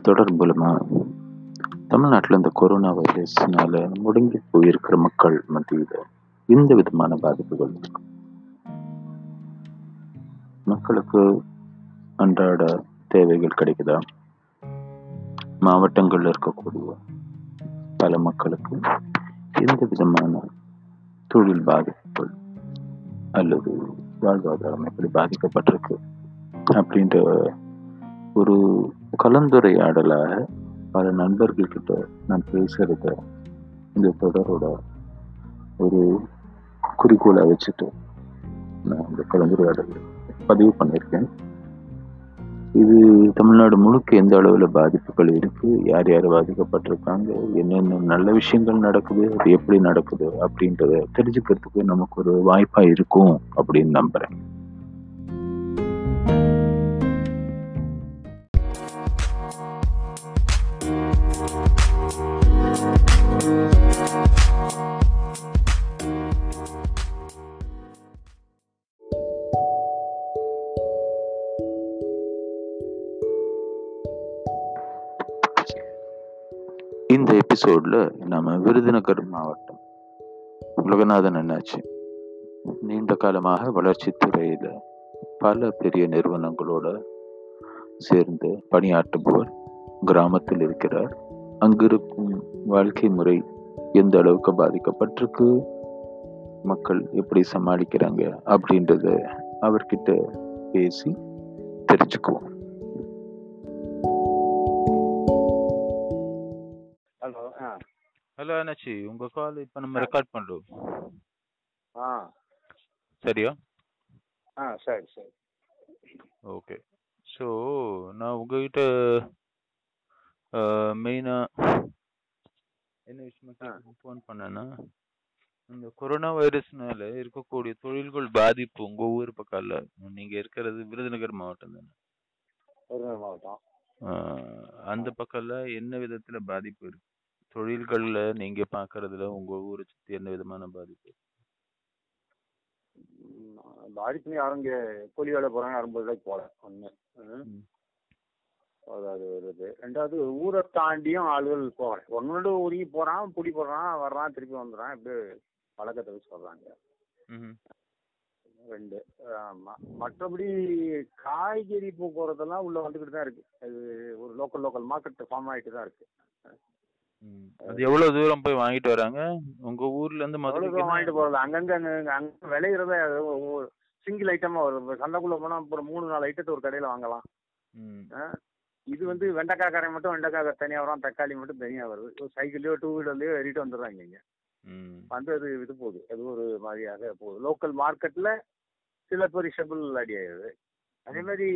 இந்த தொடர் மூலமா தமிழ்நாட்டில் இந்த கொரோனா வைரஸ்னால முடங்கி போயிருக்கிற மக்கள் மத்தியில் எந்த விதமான பாதிப்புகள் இருக்கு. மக்களுக்கு அன்றாட தேவைகள் கிடைக்குதா? மாவட்டங்களில் இருக்கக்கூடிய பல மக்களுக்கு எந்த விதமான தொழில் பாதிப்புகள் அல்லது வாழ்வாதாரம் எப்படி பாதிக்கப்பட்டிருக்கு? அப்படின்ற ஒரு கலந்துரையாடலாக பல நண்பர்கள்கிட்ட நான் பேசுகிறத இந்த தொடரோட ஒரு குறிக்கோளை வச்சுட்டு நான் இந்த கலந்துரையாடல் பதிவு பண்ணியிருக்கேன். இது தமிழ்நாடு முழுக்க எந்த அளவில் பாதிப்புகள் இருக்குது யார் யார் பாதிக்கப்பட்டிருக்காங்க? என்னென்ன நல்ல விஷயங்கள் நடக்குது? அது எப்படி நடக்குது? அப்படின்றத தெரிஞ்சுக்கிறதுக்கு நமக்கு ஒரு வாய்ப்பாக இருக்கும் அப்படின்னு நம்புகிறேன் எபிசோடில் நம்ம விருதுநகர் மாவட்டம் உலகநாதன் என்னாச்சு? நீண்ட காலமாக வளர்ச்சித்துறையில் பல பெரிய நிறுவனங்களோட சேர்ந்து பணியாற்றுபவர் கிராமத்தில் இருக்கிறார். அங்கிருக்கும் வாழ்க்கை முறை எந்த அளவுக்கு பாதிக்கப்பட்டிருக்கு? மக்கள் எப்படி சமாளிக்கிறாங்க? அப்படின்றத அவர்கிட்ட பேசி தெரிஞ்சுக்குவோம். ஹலோ அண்ணாச்சி உங்க கால் இப்போ நம்ம ரெக்கார்ட் பண்றோம்? ஆ. சரியா? ஆ சரி சரி. ஓகே ஸோ நான் உங்ககிட்ட மெயினாக என்ன விஷயமா ஃபோன் பண்ணேன்னா இந்த கொரோனா வைரஸ்னால இருக்கக்கூடிய தொழில்கள் பாதிப்பு உங்க ஊர் பக்கம் இல்ல. நீங்க இருக்கிறது விருதுநகர் மாவட்டம் தானே? விருதுநகர் மாவட்டம். அந்த பக்கம்ல என்ன விதத்துல பாதிப்பு இருக்கு? தொழில்கள்ல நீங்க பாக்குறதுல உங்க ஊரை சுத்தி என்ன விதமான பாதிப்பு ம், பாதிப்புன்னு யாரும் இங்கே கூலி வேலை போகிறாங்க அறுபது ரூபாய்க்கு போகல ஒன்று. அதாவது வருது ரெண்டாவது ஊரை தாண்டியும் ஆளுகள் போகல. ஒன்னோட ஊருக்கு போகிறான் பிடி போடுறான் வர்றான் திருப்பி வந்துடுறான் இப்படி பழக்கத்தை வச்சு சொல்கிறாங்க ம்ஹும். ரெண்டு ஆமா மற்றபடி காய்கறி போக்குவரத்தெல்லாம் உள்ள வந்துக்கிட்டு தான் இருக்கு. அது ஒரு லோக்கல் லோக்கல் மார்க்கெட் ஃபார்ம் ஆகிட்டு தான் இருக்கு. அது எவ்வளவு தூரம் போய் வாங்கிட்டு வராங்க? உங்க ஊர்ல இருந்து என்ன- வாங்கிட்டு போறது அங்கங்க அங்க விளையிறத சிங்கிள் ஐட்டமா வரும் சந்தைக்குள்ள போனா ஒரு மூணு நாலு ஐட்டத்தை ஒரு கடையில வாங்கலாம். இது வந்து வெண்டைக்காய் கரை மட்டும் வெண்டைக்காய் தனியா வரும். தக்காளி மட்டும் தனியா வருது. ஒரு சைக்கிள்லயோ டூ வீலர்லயோ ஏறிட்டு வந்துடுறாங்க இங்க. வந்து அது இது போகுது. அது ஒரு மாதிரியாக போகுது. லோக்கல் மார்க்கெட்ல சில பெரிஷபிள் அடி ஆயிடுது. அதே மாதிரி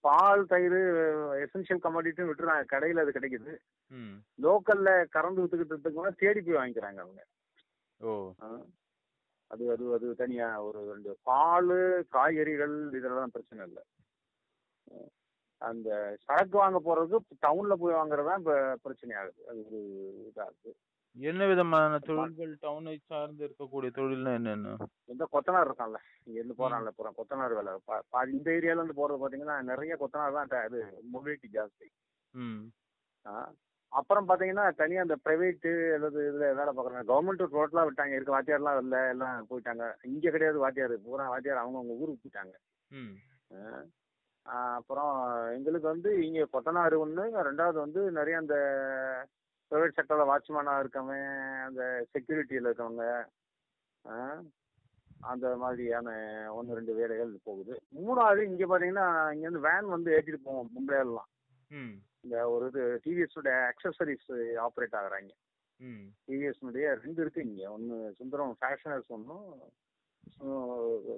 பால் தயிர் எசென்ஷியல் கமாடிட்டின்னு விட்டுறாங்க. கடையில் அது கிடைக்குது. லோக்கல்ல கறந்து வித்துக்கிட்டு தேடி போய் வாங்கிக்கிறாங்க அவங்க. ஓ. அது அது அது தனியா ஒரு ரெண்டு பால் காய்கறிகள் இதெல்லாம் பிரச்சனை இல்லை. அந்த சரக்கு வாங்க போறது டவுன்ல போய் வாங்குறது தான் இப்போ பிரச்சனை ஆகுது அது ஒரு இதாகுது என்ன விதமான தொழில்கள் டவுனை சார்ந்து இருக்கக்கூடிய தொழில்னா என்னென்ன? இந்த கொத்தனார் இருக்கான்ல இங்க இருந்து போறான்ல போறான். கொத்தனார் வேலை. பா- பாதி இந்த ஏரியால இருந்து போறது பாத்தீங்கன்னா நிறைய கொத்தனார் தான் இது மொபிலிட்டி ஜாஸ்தி. அப்புறம் பாத்தீங்கன்னா தனியா அந்த பிரைவேட்டு அல்லது இதுல வேலை பார்க்குறாங்க கவர்மெண்ட் டோட்டலா விட்டாங்க. இருக்க வாத்தியார்லாம் வரல எல்லாம் போயிட்டாங்க. இங்க கிடையாது வாத்தியார். பூரா வாத்தியார் அவங்கவுங்க ஊருக்கு போயிட்டாங்க. அப்புறம் எங்களுக்கு வந்து இங்கே கொத்தனார் ஒன்று ரெண்டாவது வந்து நிறைய அந்த ப்ரைவேட் செக்டரில் வாட்ச்மேனாக இருக்கவங்க அந்த செக்யூரிட்டியில் இருக்கவங்க ஆ, அந்த மாதிரியான ஒன்று ரெண்டு வேலைகள் போகுது. மூணாவது இங்கே பார்த்தீங்கன்னா இங்கேருந்து வேன் வந்து ஏற்றிட்டு போவோம் மும்பையிலலாம் ம். இந்த ஒரு இது டிவிஎஸோட அக்சசரிஸ் ஆப்ரேட் ஆகுறாங்க. டிவிஎஸ்னுடைய ரெண்டு இருக்கு இங்கே. ஒன்று சுந்தரம் ஃபேஷனர்ஸ் ஒன்றும்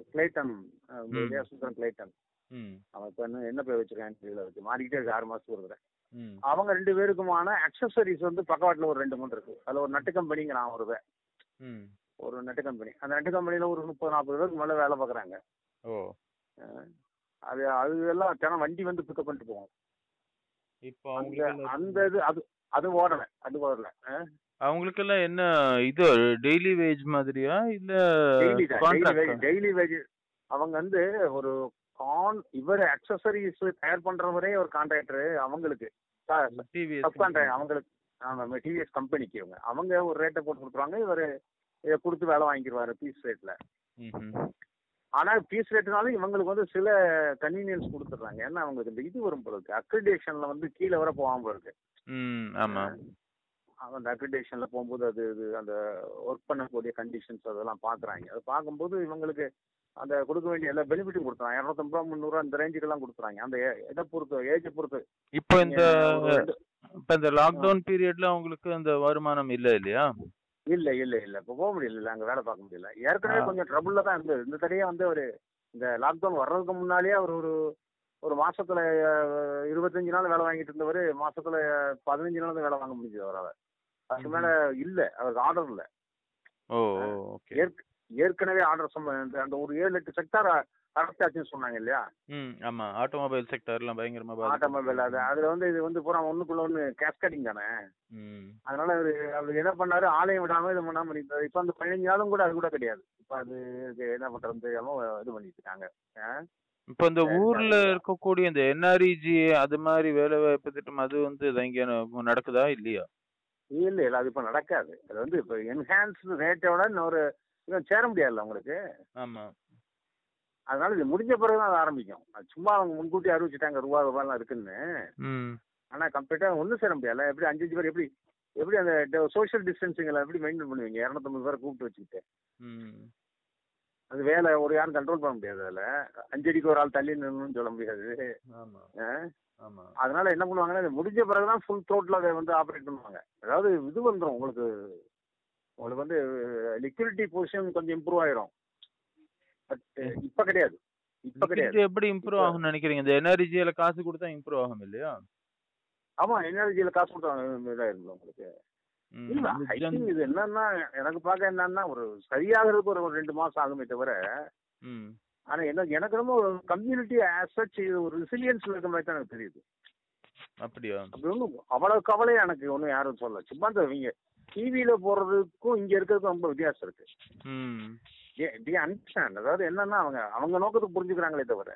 கிளைட்டன். சுந்தரம் கிளைட்டன் அவன் இப்போ என்ன என்ன பேர் வச்சிருக்கான்னு தெரியல மாறிக்கிட்டே இருக்கு ஆறு மாசத்துக்கு ஒரு தடவை. அவங்க ரெண்டு பேருக்குமான அக்சசரிஸ் வந்து பக்கவாட்டில் ஒரு ரெண்டு மூணு இருக்கு. அதில் ஒரு நட்டு கம்பெனிங்கிறான் ஒரு வே- ம். ஒரு நட்டு கம்பெனி அந்த நட்டு கம்பெனியில் ஒரு முப்பது நாற்பது பேருக்கு மேலே வேலை பார்க்குறாங்க. ஓ. அது அது எல்லாம் தினம் வண்டி வந்து பிக்கப் பண்ணிட்டு போவோம். இப்போ அவங்களுக்கு அந்த இது அது அது ஓடலை. அது ஓடலை. அவங்களுக்கெல்லாம் என்ன இது? டெய்லி வேஜ் மாதிரியா? இல்ல டெய்லி வேஜ் அவங்க வந்து ஒரு கான் இவர் அக்சசரிஸ் தயார் பண்றவரே ஒரு கான்ட்ராக்டர் அவங்களுக்கு. அவங்களுக்கு ஆமாம் டிவிஎஸ் கம்பெனிக்கு இவங்க. அவங்க ஒரு ரேட்டை போட்டு கொடுத்துருவாங்க இவர் இதை கொடுத்து வேலை வாங்கிடுவாரு பீஸ் ரேட்டில் ஆனால் பீஸ் ரேட்னாலும் இவங்களுக்கு வந்து சில கன்வீனியன்ஸ் கொடுத்துட்றாங்க. ஏன்னா அவங்களுக்கு இந்த இது வரும் போல இருக்கு. அக்ரிடேஷனில் வந்து கீழே வர போகாம போல இருக்கு. ஆமா. அந்த அக்ரிடேஷனில் போகும்போது அது இது அந்த ஒர்க் பண்ணக்கூடிய கண்டிஷன்ஸ் அதெல்லாம் பார்க்குறாங்க அதை பார்க்கும்போது இவங்களுக்கு அந்த கொடுக்க வேண்டிய எல்லா பெனிஃபிட்டும் கொடுத்துறாங்க இரநூத்தம்பது ரூபா முந்நூறுவா அந்த ரேஞ்சுக்கெல்லாம் கொடுத்துறாங்க அந்த இதை பொறுத்து ஏஜை பொறுத்து. இப்போ இந்த இப்போ இந்த லாக்டவுன் பீரியட்ல உங்களுக்கு அந்த வருமானம் இல்ல இல்லையா? இல்ல இல்ல இல்ல. இப்போ போக முடியல அங்க வேலை பார்க்க முடியல. ஏற்கனவே. கொஞ்சம் ட்ரபுள்ல தான் இருந்தது. இந்த தடையே வந்து ஒரு இந்த லாக்டவுன் வர்றதுக்கு முன்னாலேயே அவர் ஒரு ஒரு மாசத்துல இருபத்தஞ்சு நாள் வேலை வாங்கிட்டு இருந்தவர் மாசத்துல பதினஞ்சு நாள் தான் வேலை வாங்க முடிஞ்சது அவரால். அதுக்கு மேல இல்ல. அவருக்கு ஆர்டர் இல்ல. ஏற்க- ஏற்கனவே ஆர்டர் அந்த ஒரு ஏழு எட்டு செக்டார் அடைச்சாச்சுன்னு சொன்னாங்க இல்லையா? ஆமா. ஆட்டோமொபைல் செக்டர்லாம் பயங்கரமா ஆட்டோமொபைல் அது. அதுல வந்து இது வந்து பூரா ஒண்ணுக்குள்ள ஒண்ணு கேஸ்கடிங் தானே? அதனால அவரு அவர் என்ன பண்ணாரு? ஆலயம் விடாம இது பண்ணாம பண்ணிட்டாரு. இப்ப அந்த பதினஞ்சு நாளும் கூட அது கூட கிடையாது. இப்ப அது என்ன பண்றது? தெரியாம இது பண்ணிட்டு இருக்காங்க? இப்போ இந்த ஊர்ல. இருக்கக்கூடிய இந்த என்ஆர்இஜி அது மாதிரி வேலை வாய்ப்பு திட்டம் அது வந்து இங்க நடக்குதா இல்லையா? இல்ல இல்ல. அது இப்ப நடக்காது. அது வந்து இப்ப என்ஹான்ஸ்டு ரேட்டோட இன்னொரு இன்னும் சேர முடியாதுல்ல உங்களுக்கு? ஆமா. அதனால இது முடிஞ்ச பிறகு தான் அது ஆரம்பிக்கும். அது சும்மா அவங்க முன்கூட்டி அறிவிச்சிட்டாங்க ரூபா ரூபாய்லாம் இருக்குன்னு. ஆனா கம்ப்ளீட்டா ஒன்றும் சேர முடியாதுல்ல. எப்படி அஞ்சு பேர் எப்படி எப்படி அந்த சோஷியல் டிஸ்டன்சிங் எல்லாம் எப்படி மெயின்டைன் பண்ணுவீங்க? இரநூத்தம்பது பேரை கூப்பிட்டு வச்சுக்கிட்டு. அது வேலை ஒரு யாரும் கண்ட்ரோல் பண்ண முடியாது அதில். அஞ்சடிக்கு ஒரு ஆள் தள்ளி நின்னுன்னு சொல்ல முடியாது. ஆமா. ஆ? ஆமா. அதனால என்ன பண்ணுவாங்கன்னா முடிஞ்ச பிறகுதான் ஃபுல் த்ரோட்டில் அதை வந்து ஆப்ரேட் பண்ணுவாங்க. அதாவது இது வந்துடும் உங்களுக்கு. உங்களுக்கு வந்து லிக்விடிட்டி பொசிஷன் கொஞ்சம் இம்ப்ரூவ் ஆயிரும் பட் இப்போ கிடையாது. இப்போ கிடையாது. எப்படி இம்ப்ரூவ் ஆகும்னு நினைக்கிறீங்க? இந்த எனர்ஜியில காசு கொடுத்தா இம்ப்ரூவ் ஆகும் இல்லையா? ஆமா எனர்ஜியில் காசு கொடுத்தா இதாயிருந்தோம் உங்களுக்கு. இல்ல ஐ திங்க் இது என்னன்னா எனக்கு பார்க்க என்னன்னா ஒரு சரியாகிறதுக்கு ஒரு ரெண்டு மாசம் ஆகுமே தவிர ஆனா என்ன எனக்கு ரொம்ப கம்யூனிட்டி ஆஸ் சச் இது ஒரு ரிசிலியன்ஸ்ல இருக்க மாதிரி தான் எனக்கு தெரியுது. அப்படியா? அப்படி ஒன்றும் அவ்வளவு கவலை எனக்கு ஒன்றும் யாரும் சொல்லல. சும்மா இந்த இவங்க டிவியில போறதுக்கும் இங்க இருக்கிறதுக்கும் ரொம்ப வித்தியாசம் இருக்கு. அண்டர்ஸ்டாண்ட் அதாவது என்னன்னா அவங்க அவங்க நோக்கத்துக்கு புரிஞ்சுக்கிறாங்களே தவிர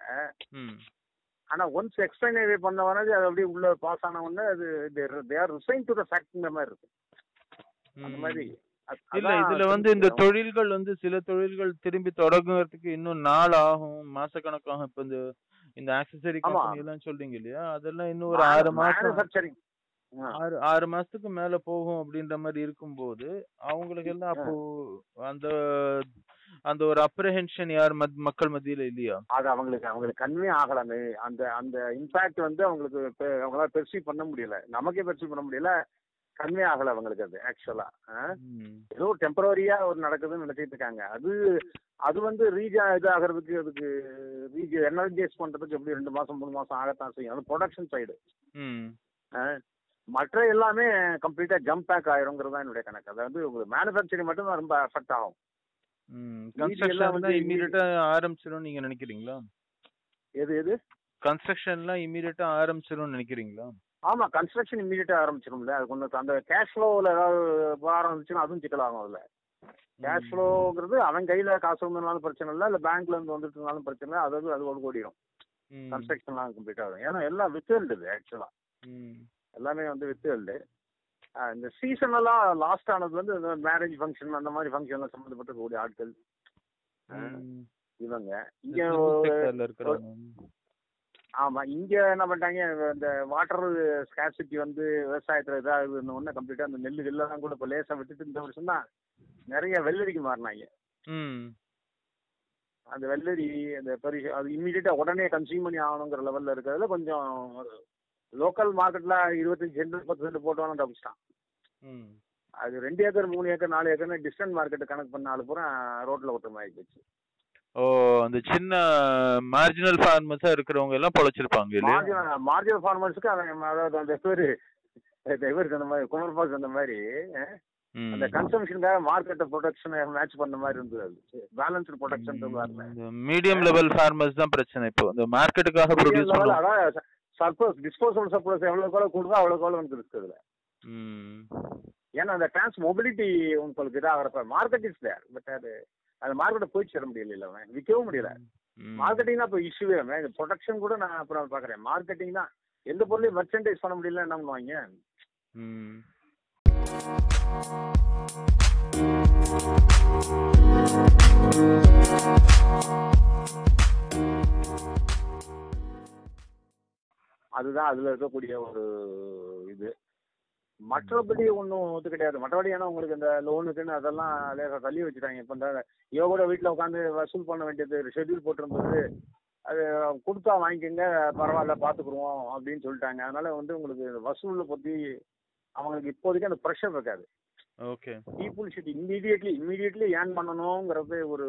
ஆனா ஒன்ஸ் எக்ஸ்பிளைனே பண்ண வரது அது அப்படியே உள்ள பாஸ் ஆன உடனே அது they are resign to the ஃபேக்ட்ங்கிற மாதிரி இருக்கு. அந்த. மாதிரி. இல்ல இதுல வந்து இந்த. தொழில்கள் வந்து சில தொழில்கள் திரும்பி தொடங்குறதுக்கு இன்னும் நாள் ஆகும் மாசக்கணக்காகும். இப்ப இந்த இந்த ஆக்சசரி. கம்பெனி எல்லாம் சொல்றீங்க இல்லையா? அதெல்லாம் இன்னும் ஒரு ஆறு மாசம். ஆறு ஆறு மாசத்துக்கு மேல போகும் அப்படின்ற மாதிரி இருக்கும்போது அவங்களுக்கு எல்லாம் அப்போ அந்த அந்த ஒரு அப்ரஹென்ஷன் யார் மக்கள் மத்தியில இல்லையா? அது அவங்களுக்கு அவங்களுக்கு கன்வே ஆகல அந்த அந்த அந்த இம்பாக்ட் வந்து அவங்களுக்கு அவங்களால பெர்சீவ் பண்ண முடியல. நமக்கே பெர்சீவ் பண்ண முடியல. கன்வே ஆகல அவங்களுக்கு அது ஆக்சுவலா. ஏதோ டெம்பரரியா ஒரு நடக்குதுன்னு நினைச்சிட்டு இருக்காங்க. அது அது வந்து ரீச் இது ஆகிறதுக்கு அதுக்கு ரீச் எனர்ஜைஸ் பண்றதுக்கு எப்படி ரெண்டு மாசம் மூணு மாசம் ஆகத்தான் செய்யும். அது ப்ரொடக்ஷன் சைடு மற்ற எல்லாமே கம்ப்ளீட்டா ஜம்ப் பேக் ஆயிருங்கிறது தான் என்னுடைய கணக்கு. அதாவது உங்களுக்கு மேனுஃபேக்சரிங் மட்டும் தான் ரொம்ப எஃபெக்ட் ஆகும். கன்ஸ்ட்ரக்ஷன் வந்து இமீடியட்டா ஆரம்பிச்சிடும் நீங்க நினைக்கிறீங்களா? எது எது? கன்ஸ்ட்ரக்ஷன்லாம் இமீடியட்டா ஆரம்பிச்சிடும் நினைக்கிறீங்களா? ஆமா கன்ஸ்ட்ரக்ஷன் இமீடியட்டா ஆரம்பிச்சிடும்ல அது கொஞ்சம் அந்த கேஷ் ஃப்ளோவில் ஏதாவது ஆரம்பிச்சுன்னா அதுவும் சிக்கலாகும் அதுல. கேஷ் ஃப்ளோங்கிறது அவன் கையில காசு வந்ததுனாலும் பிரச்சனை இல்லை இல்லை பேங்க்ல இருந்து வந்துட்டு இருந்தாலும் பிரச்சனை இல்லை. அதாவது அது ஒரு ஓடிடும். கன்ஸ்ட்ரக்ஷன்லாம் கம்ப்ளீட் ஆகும் ஏன்னா எல்லாம் வித்துல்டு ஆக்சுவலா. எல்லாமே வந்து வித்துல்டு இந்த சீசனெல்லாம் லாஸ்ட் ஆனது வந்து இந்த மேரேஜ் ஃபங்க்ஷன் அந்த மாதிரி ஃபங்க்ஷன்லாம் சம்மந்தப்பட்டக்கூடிய ஆட்கள். இவங்க இங்க. ஆமா இங்க என்ன பண்ணிட்டாங்க இந்த வாட்டர் ஸ்கேசிட்டி வந்து விவசாயத்துல இதாகுதுன்னு ஒண்ணு கம்ப்ளீட்டா அந்த நெல்லு வெள்ளெல்லாம் கூட இப்ப லேசா விட்டுட்டு இந்த வருஷம் தான் நிறைய வெள்ளரிக்கு மாறினாங்க. அந்த வெள்ளரி அந்த பெரிய அது இம்மீடியட்டா உடனே கன்சியூம் பண்ணி ஆகணுங்கிற லெவல்ல இருக்கிறதுல கொஞ்சம் லோக்கல் மார்க்கெட்ல இருபத்தஞ்சு சென்ட் பத்து சென்ட் போட்டோன்னு தப்பிச்சிட்டான். அது ரெண்டு ஏக்கர் மூணு ஏக்கர் நாலு ஏக்கர்னு டிஸ்டன்ட் மார்க்கெட் கணக்கு பண்ணாலும் பூரா ரோட்ல ஓட்டுற மாதிரி போச்சு. ஓ அந்த சின்ன மார்ஜினல் ஃபார்மர்ஸா இருக்கிறவங்க எல்லாம் பொழைச்சிருப்பாங்க இல்லையா? மார்ஜினல் ஃபார்மர்ஸ்க்கு அதாவது அந்த பேரு இவருக்கு அந்த மாதிரி குமர்பாஸ் அந்த மாதிரி. அந்த கன்சம்ஷனுக்காக மார்க்கெட்டை ப்ரொடக்ஷன் மேட்ச் பண்ண மாதிரி இருந்தது அது. Balanced production medium level farmers தான் பிரச்சனை இப்போ. இந்த மார்க்கெட்டுக்காக ப்ரொடியூஸ் பண்ணுவாங்க சர்ப்ளஸ் டிஸ்போசபிள் சர்ப்ளஸ் எவ்வளவு கூட கொடுதோ வந்து இருக்கு அதுல ம். ஏன்னா அந்த டிரான்ஸ் மொபிலிட்டி உங்களுக்கு இதாகிறப்ப மார்க்கெட் இஸ் தேர் பட் அது அந்த மார்க்கெட்டை போய் சேர முடியல அவன். விற்கவும் முடியல. மார்க்கெட்டிங் தான் இப்போ இஷ்யூவே ப்ரொடக்ஷன் கூட நான் அப்புறம் பார்க்குறேன் மார்க்கெட்டிங் தான். எந்த பொருளையும் மெர்ச்சன்டைஸ் பண்ண முடியல என்ன பண்ணுவாங்க? அதுதான் அதுல இருக்கக்கூடிய ஒரு இது. மற்றபடி ஒன்றும் ஒத்து கிடையாது. மற்றபடி ஏன்னா உங்களுக்கு இந்த லோனுக்குன்னு அதெல்லாம் லேசா தள்ளி வச்சுட்டாங்க. இப்போ இந்த இவ கூட வீட்டில் உட்காந்து வசூல் பண்ண வேண்டியது ஷெட்யூல் போட்டிருந்தது. அது கொடுத்தா வாங்கிக்கோங்க பரவாயில்ல பார்த்துக்குருவோம் அப்படின்னு சொல்லிட்டாங்க. அதனால வந்து உங்களுக்கு வசூலை பற்றி அவங்களுக்கு இப்போதைக்கு அந்த ப்ரெஷர் இருக்காது. Okay. People should immediately immediately earn பண்ணணுங்கிறது ஒரு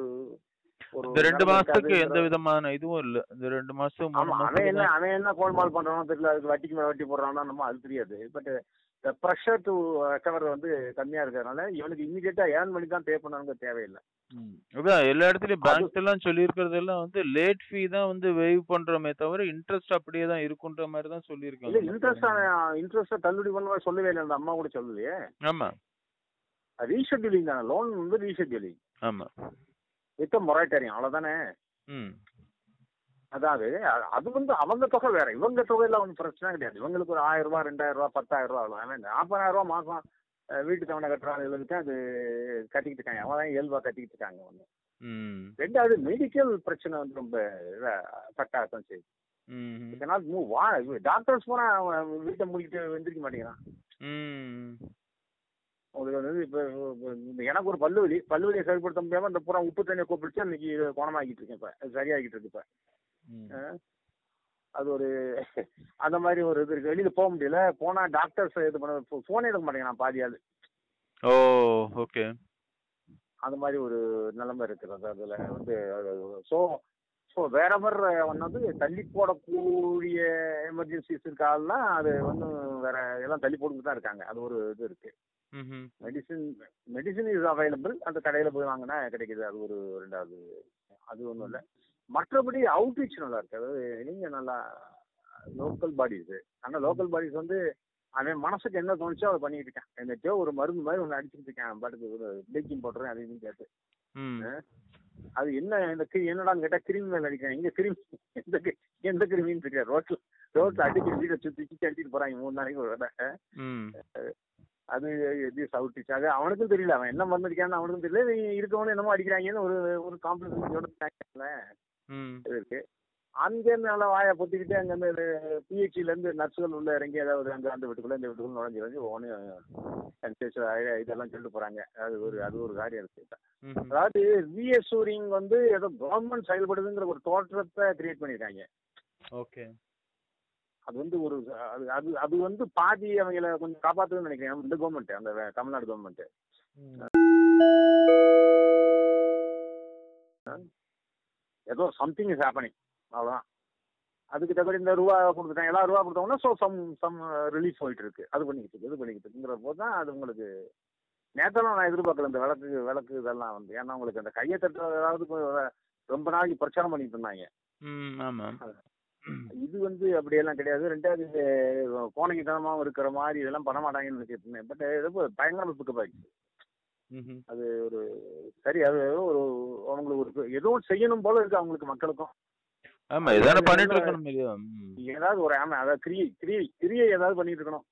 இந்த ரெண்டு மாசத்துக்கு எந்த விதமான இதுவும் இல்ல. இந்த ரெண்டு மாசம் அவன் என்ன அவன் என்ன கோல்மால் பண்றானோ தெரியல அதுக்கு வட்டிக்கு மேல வட்டி போடுறானோ நம்ம அது தெரியாது. பட் ப்ரெஷர் டு ரெக்கவர் வந்து கம்மியா இருக்கிறதுனால இவனுக்கு இமீடியட்டா ஏர்ன் பண்ணி தான் பே பண்ணணுங்க தேவையில்லை. அதான் எல்லா இடத்துலயும் பேங்க்ஸ் எல்லாம் சொல்லியிருக்கிறது எல்லாம் வந்து லேட் ஃபீ தான் வந்து வெய்வ் பண்றோமே தவிர இன்ட்ரெஸ்ட் அப்படியே தான் இருக்குன்ற மாதிரி தான் சொல்லியிருக்காங்க. இன்ட்ரெஸ்ட் இன்ட்ரெஸ்ட் தள்ளுபடி பண்ண சொல்லவே இல்லை அந்த அம்மா கூட சொல்லலையே. ஆமா. ரீஷெட்யூலிங் தானே லோன் வந்து ரீஷெட்யூலிங் ஆமா. வித் மொரட்டரியம் அவ்வளவுதானே? ம். அதாவது அது வந்து அவங்க தொகை வேற. இவங்க தொகையில ஒன்றும் பிரச்சனை கிடையாது. இவங்களுக்கு ஒரு ஆயிரம் ரூபாய் ரெண்டாயிரம் ரூபாய் பத்தாயிரம் ரூபாய் அவ்வளோ அவன் நாற்பதாயிரம் ரூபாய் மாசம் வீட்டு தவணை கட்டுறாங்களுக்கு அது கட்டிக்கிட்டு இருக்காங்க. அவன் தான் இயல்பா கட்டிக்கிட்டு இருக்காங்க ஒன்று ம். ரெண்டாவது மெடிக்கல் பிரச்சனை வந்து ரொம்ப ஆகத்தான் செய்யுது. இதனால் மூவ் வா டாக்டர்ஸ் போனா அவன் வீட்டை முடிக்கிட்டு எந்திரிக்க மாட்டேங்கிறான். உங்களுக்கு வந்து இப்போ எனக்கு ஒரு பல்லுவலி பல்லுவலியை சரிப்படுத்த முடியாம இந்த பூரா உப்பு தண்ணியை கூப்பிடுச்சு இன்னைக்கு குணமாக்கிட்டு இருக்கேன் இப்போ. அது சரியாகிட்டு இருக்கு இப்போ. அது ஒரு அந்த மாதிரி ஒரு இது இருக்கு. வெளியில போக முடியல. போனா டாக்டர்ஸ் இது பண்ண ஃபோனே எடுக்க மாட்டேங்கிறான் பாதி ஆளு. Oh okay. அந்த மாதிரி ஒரு நிலைமை இருக்கிறது அதுல வந்து ஸோ ஸோ வேறவர் வந்து தள்ளி போடக்கூடிய எமர்ஜென்சிஸ் இருக்காதுன்னா அது வந்து வேற எல்லாம் தள்ளி போட்டுட்டு தான் இருக்காங்க. அது ஒரு இது இருக்கு. ம்ஹும். மெடிசின் மெடிசின் இஸ் அவைலபிள் அந்த கடையில் போய் வாங்கினா கிடைக்குது. அது ஒரு ரெண்டாவது அது ஒன்றும் இல்லை. மற்றபடி அவுட்ரீச் நல்லா இருக்கு. அதாவது நீங்கள் நல்லா லோக்கல் பாடிஸ் ஆனால் லோக்கல் பாடிஸ் வந்து அவன் மனசுக்கு என்ன தோணுச்சோ அதை பண்ணிட்டு இருக்கான். என்னச்சோ ஒரு மருந்து மாதிரி ஒன்று அடிச்சுட்டு இருக்கான். பாட்டுக்கு ஒரு ப்ளீச்சிங் போட்டுறேன் அது இதுன்னு கேட்டு. அது என்ன இந்த என்னடான்னு கேட்டால் கிருமி மேலே அடிக்கிறேன். எங்க கிருமி எந்த எந்த கிருமின்னு தெரியாது ரோட்ல ரோட்ல அடிச்சு வீட்டை சுற்றி சுற்றி அடிச்சிட்டு போறாங்க மூணு நாளைக்கு ஒரு அது இது சவுட்டிச்சு அது அவனுக்கும் தெரியல. அவன் என்ன மருந்து அடிக்கான்னு அவனுக்கும் தெரியல. நீ இருக்கவனு என்னமோ அடிக்கிறாங்கன்னு ஒரு ஒரு காம்ப்ளிகேஷனோட ம். இருக்கு. அங்கேருந்து நல்லா வாயை பொத்திக்கிட்டு அங்கேருந்து பிஹெச்சில இருந்து நர்ஸுகள் உள்ள இறங்கி ஏதாவது அந்த அந்த வீட்டுக்குள்ள இந்த வீட்டுக்குள்ள நுழைஞ்சு நுழைஞ்சு ஒவ்வொன்று இதெல்லாம் சொல்லிட்டு போறாங்க. அது ஒரு அது ஒரு காரியம் இருக்கு. அதாவது ரீஅசூரிங் வந்து ஏதோ கவர்மெண்ட் செயல்படுதுங்கிற ஒரு தோற்றத்தை கிரியேட் பண்ணியிருக்காங்க ஓகே. அது வந்து ஒரு அது அது அது வந்து பாதி அவங்கள கொஞ்சம் காப்பாற்றுதுன்னு நினைக்கிறேன். இந்த கவர்மெண்ட் அந்த தமிழ்நாடு கவர்மெண்ட். ஏதோ சம்திங் இஸ் ஹேப்பனிங் அவ்வளோதான் அதுக்கு தகுந்த இந்த ரூபா கொடுத்துட்டாங்க. எல்லா ரூபா கொடுத்தோம்னா ஸோ சம் சம் ரிலீஃப் போயிட்டு இருக்கு. அது பண்ணிக்கிட்டு இருக்கு இது பண்ணிக்கிட்டு இருக்குங்கிற போது தான் அது உங்களுக்கு நேத்தெல்லாம் நான் எதிர்பார்க்கல இந்த விளக்கு விளக்கு இதெல்லாம் வந்து. ஏன்னா உங்களுக்கு அந்த கையை தட்டுறது ஏதாவது ரொம்ப நாளைக்கு பிரச்சாரம் பண்ணிட்டு இருந்தாங்க. இது வந்து அப்படியெல்லாம் கிடையாது. ரெண்டாவது கோணகித்தனமாகவும் இருக்கிற மாதிரி இதெல்லாம் பண்ண மாட்டாங்கன்னு நினைச்சிட்டு இருந்தேன் பட் ஏதோ பயங்கரமாக பிக்கப் ஆயிடுச்சு ம்ஹும். அது ஒரு சரி அது ஒரு அவங்களுக்கு ஒரு ஒண்ணு செய்யணும் போல இருக்கு அவங்களுக்கு மக்களுக்கும். ஆமா இதானே பண்ணிட்டு இருக்கணும். ஏதாவது ஒரு ஆமா அதாவது கிரியை கிரியை கிரியை ஏதாவது பண்ணிட்டு இருக்கணும்.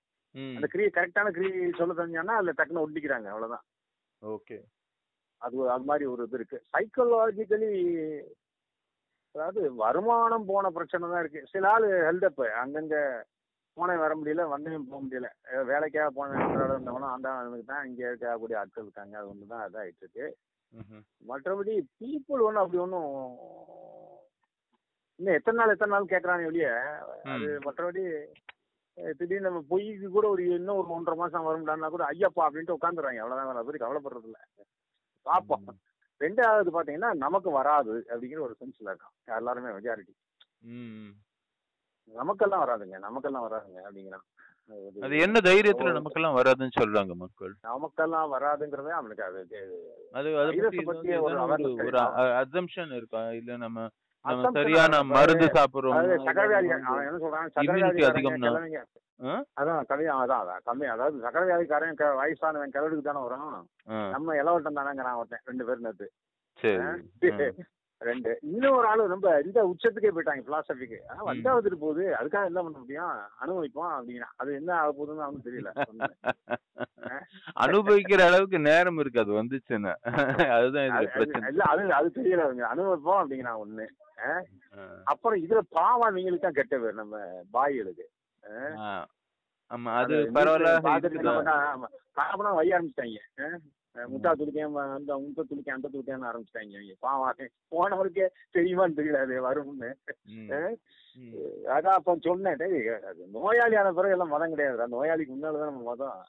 அந்த கிரியை கரெக்டான கிரியை சொல்ல தெரிஞ்சாங்கன்னா அதுல டக்குன்னு ஒட்டிக்கிறாங்க அவ்வளவுதான். ஓகே. அது அது மாதிரி ஒரு இது இருக்கு. சைக்கலாஜிக்கலி அதாவது வருமானம் போன பிரச்சனை தான் இருக்கு. சில ஆள் ஹெல்தப் அங்கங்க போனேன் வர முடியல வந்தேன் போக முடியல. வேலைக்காக போனேன் இருந்தவனும் அந்த தான் இங்கே இருக்கக்கூடிய ஆட்கள் இருக்காங்க. அது ஒன்று தான் இதாகிட்டு இருக்கு. மற்றபடி பீப்புள் ஒன்றும் அப்படி ஒன்றும் இன்னும் எத்தனை நாள் எத்தனை நாள் கேட்குறானே வெளிய அது. மற்றபடி திடீர்னு நம்ம பொய்க்கு கூட ஒரு இன்னும் ஒரு ஒன்றரை மாசம் வரும்டான்னா கூட ஐயப்பா அப்படின்ட்டு உட்காந்துறாங்க அவ்வளோதான் அதை பற்றி கவலைப்படுறது இல்லை பார்ப்போம் ரெண்டாவது பார்த்தீங்கன்னா நமக்கு வராது அப்படிங்கிற ஒரு சென்ஸில் இருக்கான். எல்லாருமே மெஜாரிட்டி நமக்கெல்லாம் வராதுங்க. நமக்கெல்லாம் வராதுங்க அப்படிங்கிறான் அது என்ன தைரியத்துல நமக்கெல்லாம் வராதுன்னு சொல்றாங்க மக்கள். நமக்கெல்லாம் வராதுங்கிறதே அவனுக்கு அது அது ஒரு. அசம்ஷன் இருக்கா? இல்ல நம்ம சரியான மருந்து சாப்பிடுறோம். அதாவது சக்கரவியாதி அவன் என்ன சொல்றான்? அதிகம்னா? கிழவிங்க அதான் கம்மி அதான் அதான் கம்மி. அதாவது சக்கரவியாதிக்காரன் வயசானவன் கிழடுக்கு தானே வரும் நம்ம இளவட்டம் தானேங்கிறான் ஒருத்தன் ரெண்டு பேரும் நேத்து ரெண்டு. இன்னொரு ஆளு ரொம்ப இந்த உச்சத்துக்கே போயிட்டாங்க பிலாசபிக்கு வந்தா வந்துட்டு போகுது. அதுக்காக என்ன பண்ண முடியும்? அனுபவிப்போம் அப்படின்னா அது என்ன ஆக போகுதுன்னு அவனுக்கு தெரியல. அனுபவிக்கிற அளவுக்கு நேரம் இருக்கு. அது வந்துச்சுன்னா. அதுதான் இல்ல அது அது தெரியல அவங்க அனுபவிப்போம் அப்படிங்கிறான் ஒண்ணு. அப்புறம் இதுல பாவம் அவங்களுக்கு தான் கெட்ட பேர் நம்ம பாய்களுக்கு. ஆமா அது பரவாயில்ல. காரணம் வைய ஆரம்பிச்சிட்டாங்க முட்டா துளிக்கேன் அந்த முட்டை துளிக்க அந்த துளிக்கேன்னு ஆரம்பிச்சிட்டாங்க. அவங்க பாவம் போனவருக்கே தெரியுமான்னு தெரியல அது வரும்னு. அதான் அப்ப சொன்னேன் அது நோயாளியான பிறகு எல்லாம் மதம் கிடையாது. நோயாளிக்கு முன்னாலதான் நம்ம மதம்.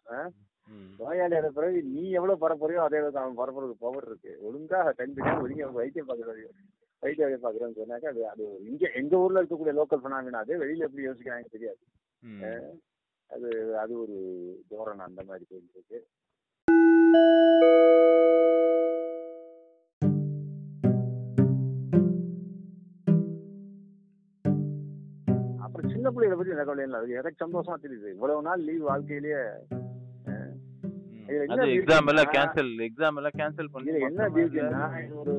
ம். நோயாளியான பிறகு நீ எவ்வளவு பரப்புறியோ அதே அளவுக்கு அவன் பரப்புறதுக்கு பவர் இருக்கு. ஒழுங்கா கண்டுக்க ஒதுங்கி அவன் வைத்தியம் பாக்குறது வைத்தியம் பாக்குறேன்னு சொன்னாக்க அது அது இங்க எங்க ஊர்ல இருக்கக்கூடிய லோக்கல் பினாமினா அது வெளியில எப்படி யோசிக்கிறாங்க தெரியாது. அது அது ஒரு தோரணை அந்த மாதிரி போயிட்டு இருக்கு. அப்புறம் சின்ன பிள்ளைகளை பத்தி எனக்கு கவலை இல்லை. அது எனக்கு சந்தோஷமா தெரியுது. இவ்வளவு நாள் லீவ் வாழ்க்கையிலேயே என்ன எக்ஸாம் எல்லாம் கேன்சல் எக்ஸாம் எல்லாம் கேன்சல் பண்ணி என்ன ஒரு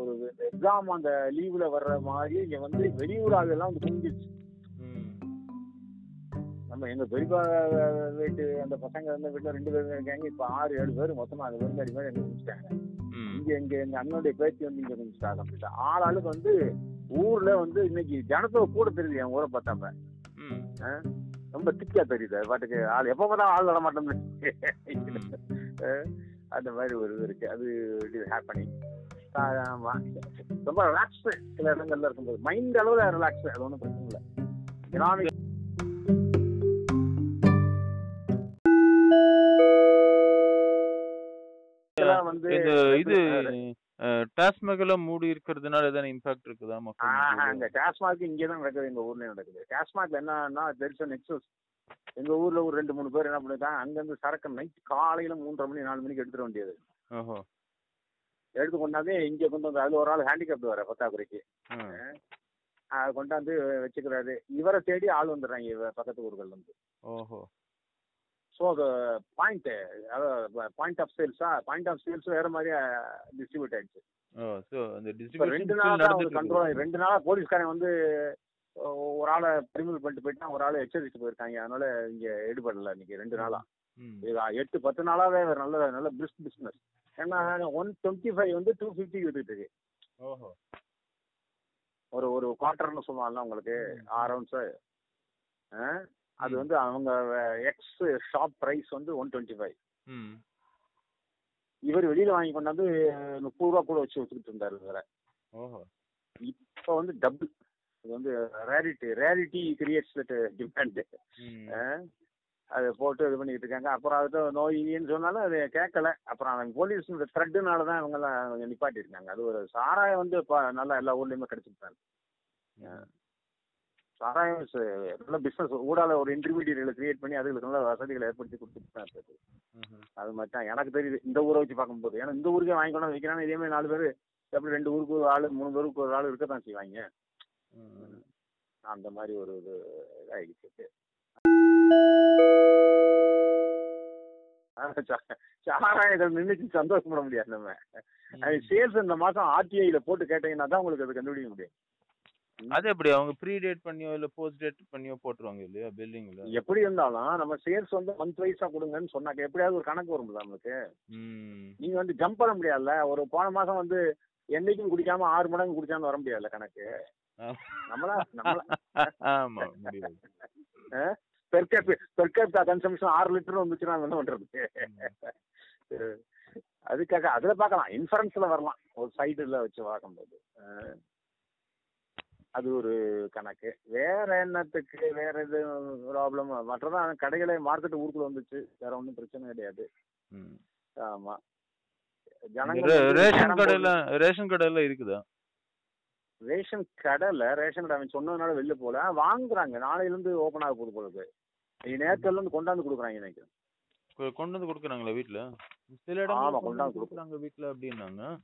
ஒரு எக்ஸாம் அந்த லீவ்ல வர்ற மாதிரி இங்க வந்து வெளியூர் ஆளுலாம் வந்து ம். நம்ம எங்க பெரியப்பா வீட்டு அந்த பசங்க வந்து வீட்டுல ரெண்டு பேரும் இருக்காங்க. இப்ப ஆறு ஏழு பேர் மொத்தமா அந்த விருந்தாடி மாதிரி எங்க கும்பிட்டாங்க ம். இங்க இங்க எங்க அண்ணனுடைய பேத்தி வந்து இங்க கும்பிட்டா கம்ப்ளீட்டா ஆள் ஆளுக்கு வந்து ஊர்ல வந்து இன்னைக்கு ஜனத்தொகை கூட தெரியுது என் ஊரை பார்த்தாப்ப. ரொம்ப திக்கா தெரியுது. அது பாட்டுக்கு ஆள் எப்ப பார்த்தா ஆள் வர மாட்டோம்னு ம். அந்த மாதிரி ஒரு இது இருக்கு. அது ஹேப்பனிங் ஆமா. ரொம்ப ரிலாக்ஸ் சில இடங்கள்ல இருக்கும்போது. மைண்ட் அளவுல ரிலாக்ஸ் அது ஒன்றும் பிரச்சனை இல்லை. எனாமிக் வந்து இந்த இது டாஸ்மாக் எல்லாம் மூடி இருக்கிறதுனால எதனா இம்பாக்ட் இருக்குதா மக்கள் அங்க டாஸ்மாக் இங்கே தான் நடக்குது எங்க ஊர்லயும் நடக்குது. டாஸ்மாக்ல என்னன்னா தெரிச நெக்ஸஸ் எங்க ஊர்ல ஒரு ரெண்டு மூணு பேர் என்ன பண்ணிருக்காங்க அங்கிருந்து சரக்கு நைட் காலையில மூன்றரை மணி நாலு மணிக்கு எடுத்துட வேண்டியது. எடுத்து கொண்டாந்து இங்க கொண்டு வந்து அது ஒரு ஆள் ஹேண்டிகேப்ட் வர பத்தாக்குறைக்கு. கொண்டாந்து வச்சுக்கிறாரு. இவரை தேடி ஆள் வந்துடுறாங்க பக்கத்து ஊர்கள் வந்து. ஓஹோ. ஸோ அது பாயிண்ட் பாயிண்ட் ஆஃப் சேல்ஸா பாயிண்ட் ஆஃப் சேல்ஸ் வேற மாதிரி டிஸ்ட்ரிபியூட் ஆயிடுச்சு. ரெண்டு நாளா தான் கண்ட்ரோல் ரெண்டு நாளா போலீஸ்காரன் வந்து ஒரு ஆளை பிரிமினல் பண்ணிட்டு போயிட்டான் ஒரு ஆளை எச்சரித்து போயிருக்காங்க. அதனால இங்க ஈடுபடல இன்னைக்கு ரெண்டு நாளா. இது எட்டு பத்து நாளாவே நல்ல நல்ல பிரிஸ்க் பிசினஸ் ஏன்னா ஒன் டுவெண்ட்டி ஃபைவ் வந்து டூ ஃபிஃப்டிக்கு வித்துட்டு இருக்கு. ஒரு ஒரு குவார்டர்னு சொல்லுவாங்கல்ல உங்களுக்கு. ஆ? அது வந்து அவங்க எக்ஸ் ஷாப் பிரைஸ் வந்து ஒன் டுவெண்ட்டி ஃபைவ் இவர் வெளியில வாங்கி கொண்டாந்து முப்பது ரூபா கூட வச்சு வச்சுக்கிட்டு இருந்தாரு வேற இப்போ வந்து டபுள் இது வந்து ரேரிட்டி ரேரிட்டி கிரியேட்ஸ் டிமாண்ட் அதை போட்டு இது பண்ணிட்டு இருக்காங்க. அப்புறம் அது நோயின்னு சொன்னாலும் அது கேட்கல. அப்புறம் அவங்க போலீஸ் த்ரெட்டுனால தான் இவங்கெல்லாம் நிப்பாட்டியிருக்காங்க. அது ஒரு சாராயம் வந்து இப்போ நல்லா எல்லா ஊர்லேயுமே கிடைச்சிருக்காங்க. சாராயம் நல்ல பிஸ்னஸ் ஊடால ஒரு இன்டர்மீடியட்களை கிரியேட் பண்ணி அதுகளுக்கு நல்ல வசதிகளை ஏற்படுத்தி கொடுத்துட்டு தான் இருக்குது. அது மாதிரி தான் எனக்கு தெரியுது இந்த ஊரை வச்சு பார்க்கும்போது. ஏன்னா இந்த ஊருக்கே வாங்கி கொண்டு வந்து வைக்கிறாங்க இதே மாதிரி நாலு பேர் எப்படி ரெண்டு ஊருக்கு ஒரு ஆள் மூணு பேருக்கு ஒரு ஆள் இருக்க தான் செய்வாங்க. அந்த மாதிரி ஒரு இது இதாகிடுச்சு சாராயங்கள் நின்றுச்சு சந்தோஷப்பட முடியாது நம்ம. சேல்ஸ் இந்த மாசம் ஆர்டிஐல போட்டு கேட்டீங்கன்னா தான் உங்களுக்கு அது கண்டுபிடிக்க முடியும். அது எப்படி? அவங்க ப்ரீ டேட் பண்ணியோ இல்ல போஸ்ட் டேட் பண்ணியோ போட்டுருவாங்க இல்லையா பில்லிங்ல எப்படி இருந்தாலும் நம்ம சேல்ஸ் வந்து மந்த் வைஸா கொடுங்கன்னு சொன்னாக்க எப்படியாவது ஒரு கணக்கு வரும்ல நம்மளுக்கு. ம். நீங்க வந்து ஜம்ப் பண்ண முடியாதுல்ல? ஒரு போன மாசம் வந்து என்னைக்கும் குடிக்காம ஆறு மடங்கு குடிச்சான்னு வர முடியாதுல்ல கணக்கு? நம்மளா நம்மளா. முடியாது. பெர்கேப் பெர்கேப் கன்சம்ஷன் ஆறு லிட்டர் வந்துச்சுன்னா என்ன பண்றது? அதுக்காக அதுல பார்க்கலாம். இன்ஃபரன்ஸ்ல வரலாம். ஒரு சைடுல வச்சு பார்க்கும்போது. அது ஒரு கணக்கு. வேற என்னத்துக்கு? வேற எது ப்ராப்ளம் மற்றதான் கடைகளே மார்க்கெட் ஊருக்குள்ள வந்துச்சு. வேற ஒன்றும் பிரச்சனை கிடையாது. ம். ஆமா. ரே- ஜனங்க ரேஷன். கடையில ரேஷன் கடையில இருக்குதா? ரேஷன் கடையில் ரேஷன் கடை அவன் சொன்னதுனால வெளில போல. வாங்குறாங்க. நாளையில இருந்து ஓப்பன் ஆக போகுது போகுது நேரத்துல இருந்து கொண்டாந்து கொடுக்குறாங்க எனக்கு கொ- கொண்டு வந்து கொடுக்குறாங்களா வீட்ல? சில ஆமா, இடங்கள்ல கொண்டாந்து கொடுக்குறாங்க வீட்ல அப்படின்னாங்க.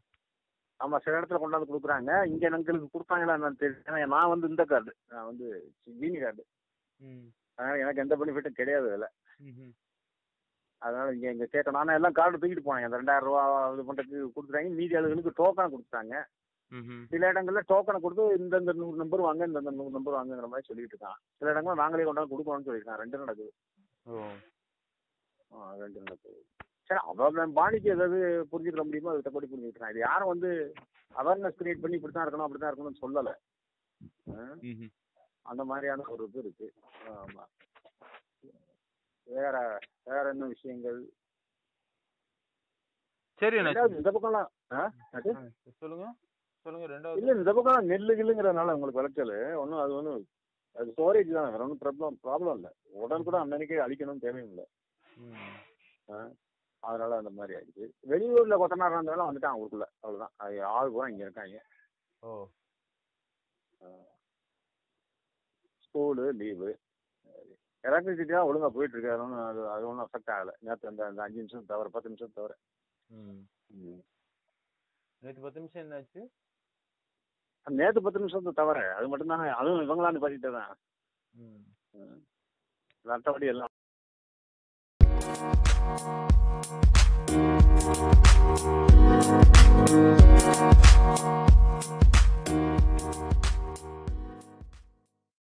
ஆமா சில இடத்துல கொண்டாந்து கொடுக்குறாங்க. இங்க எங்களுக்கு கொடுப்பாங்களா என்னன்னு தெரியல. ஏன்னா நான் வந்து இந்த கார்டு நான் வந்து ஜீனி கார்டு. அதனால எனக்கு எந்த பெனிஃபிட்டும் கிடையாது அதில். அதனால இங்க இங்க கேட்க நானும் எல்லாம் கார்டு தூக்கிட்டு போனேன். அந்த ரெண்டாயிரம் ரூபா இது பண்ணுறதுக்கு கொடுத்துட்டாங்க. மீதி ஆளுகளுக்கு டோக்கன் கொடுத்துட்டாங்க. சில இடங்கள்ல டோக்கனை கொடுத்து இந்தந்த நூறு நம்பர் வாங்க இந்தந்த நூறு நம்பர் வாங்குங்கிற மாதிரி சொல்லிட்டு இருக்கான். சில இடங்கள்ல நாங்களே கொண்டாந்து கொடுக்கணும்னு சொல்லியிருக்கான். ரெண்டு நடக்குது. ரெண்டு நடக்குது. சரி அவன் பாணிக்கு ஏதாவது புரிஞ்சுக்கிற முடியுமோ? அதை தப்படி புரிஞ்சுக்கிறான் இது யாரும் வந்து அவேர்னஸ் கிரியேட் பண்ணி இப்படி தான் இருக்கணும் அப்படி தான் இருக்கணும்னு சொல்லலை. அந்த மாதிரியான ஒரு இது இருக்கு. ஆமா. வேற வேற என்ன விஷயங்கள்? சரி இந்த பக்கம்லாம் சொல்லுங்க. சொல்லுங்க ரெண்டாவது. இல்ல இந்த பக்கம் நெல்லு கில்லுங்கிறதுனால உங்களுக்கு விளைச்சல் ஒன்றும் அது ஒன்றும் அது ஸ்டோரேஜ் தான். வேற ஒன்றும் ப்ராப்ளம் ப்ராப்ளம் இல்லை. உடனே கூட அன்னன்னைக்கே அழிக்கணும்னு தேவையும் இல்லை. அதனால அந்த மாதிரி ஆயிடுச்சு. வெளியூர்ல கொத்தனார் இருந்தாலும் வந்துட்டான் ஊருக்குள்ள அவ்வளவுதான். அது ஆள் பூரா இங்க இருக்காங்க. ஓ. School leave. எலக்ட்ரிசிட்டி தான் ஒழுங்கா போயிட்டு இருக்கு அது ஒன்றும் அது அது ஒன்றும் அஃபெக்ட் ஆகலை. நேற்று அந்த அந்த அஞ்சு நிமிஷம் தவிர பத்து நிமிஷம் தவிர. நேற்று பத்து நிமிஷம் என்னாச்சு? நேற்று பத்து நிமிஷத்தை தவிர அது மட்டும் தானே அதுவும் இவங்களான்னு பண்ணிட்டு தான். மற்றபடி எல்லாம் Thank you.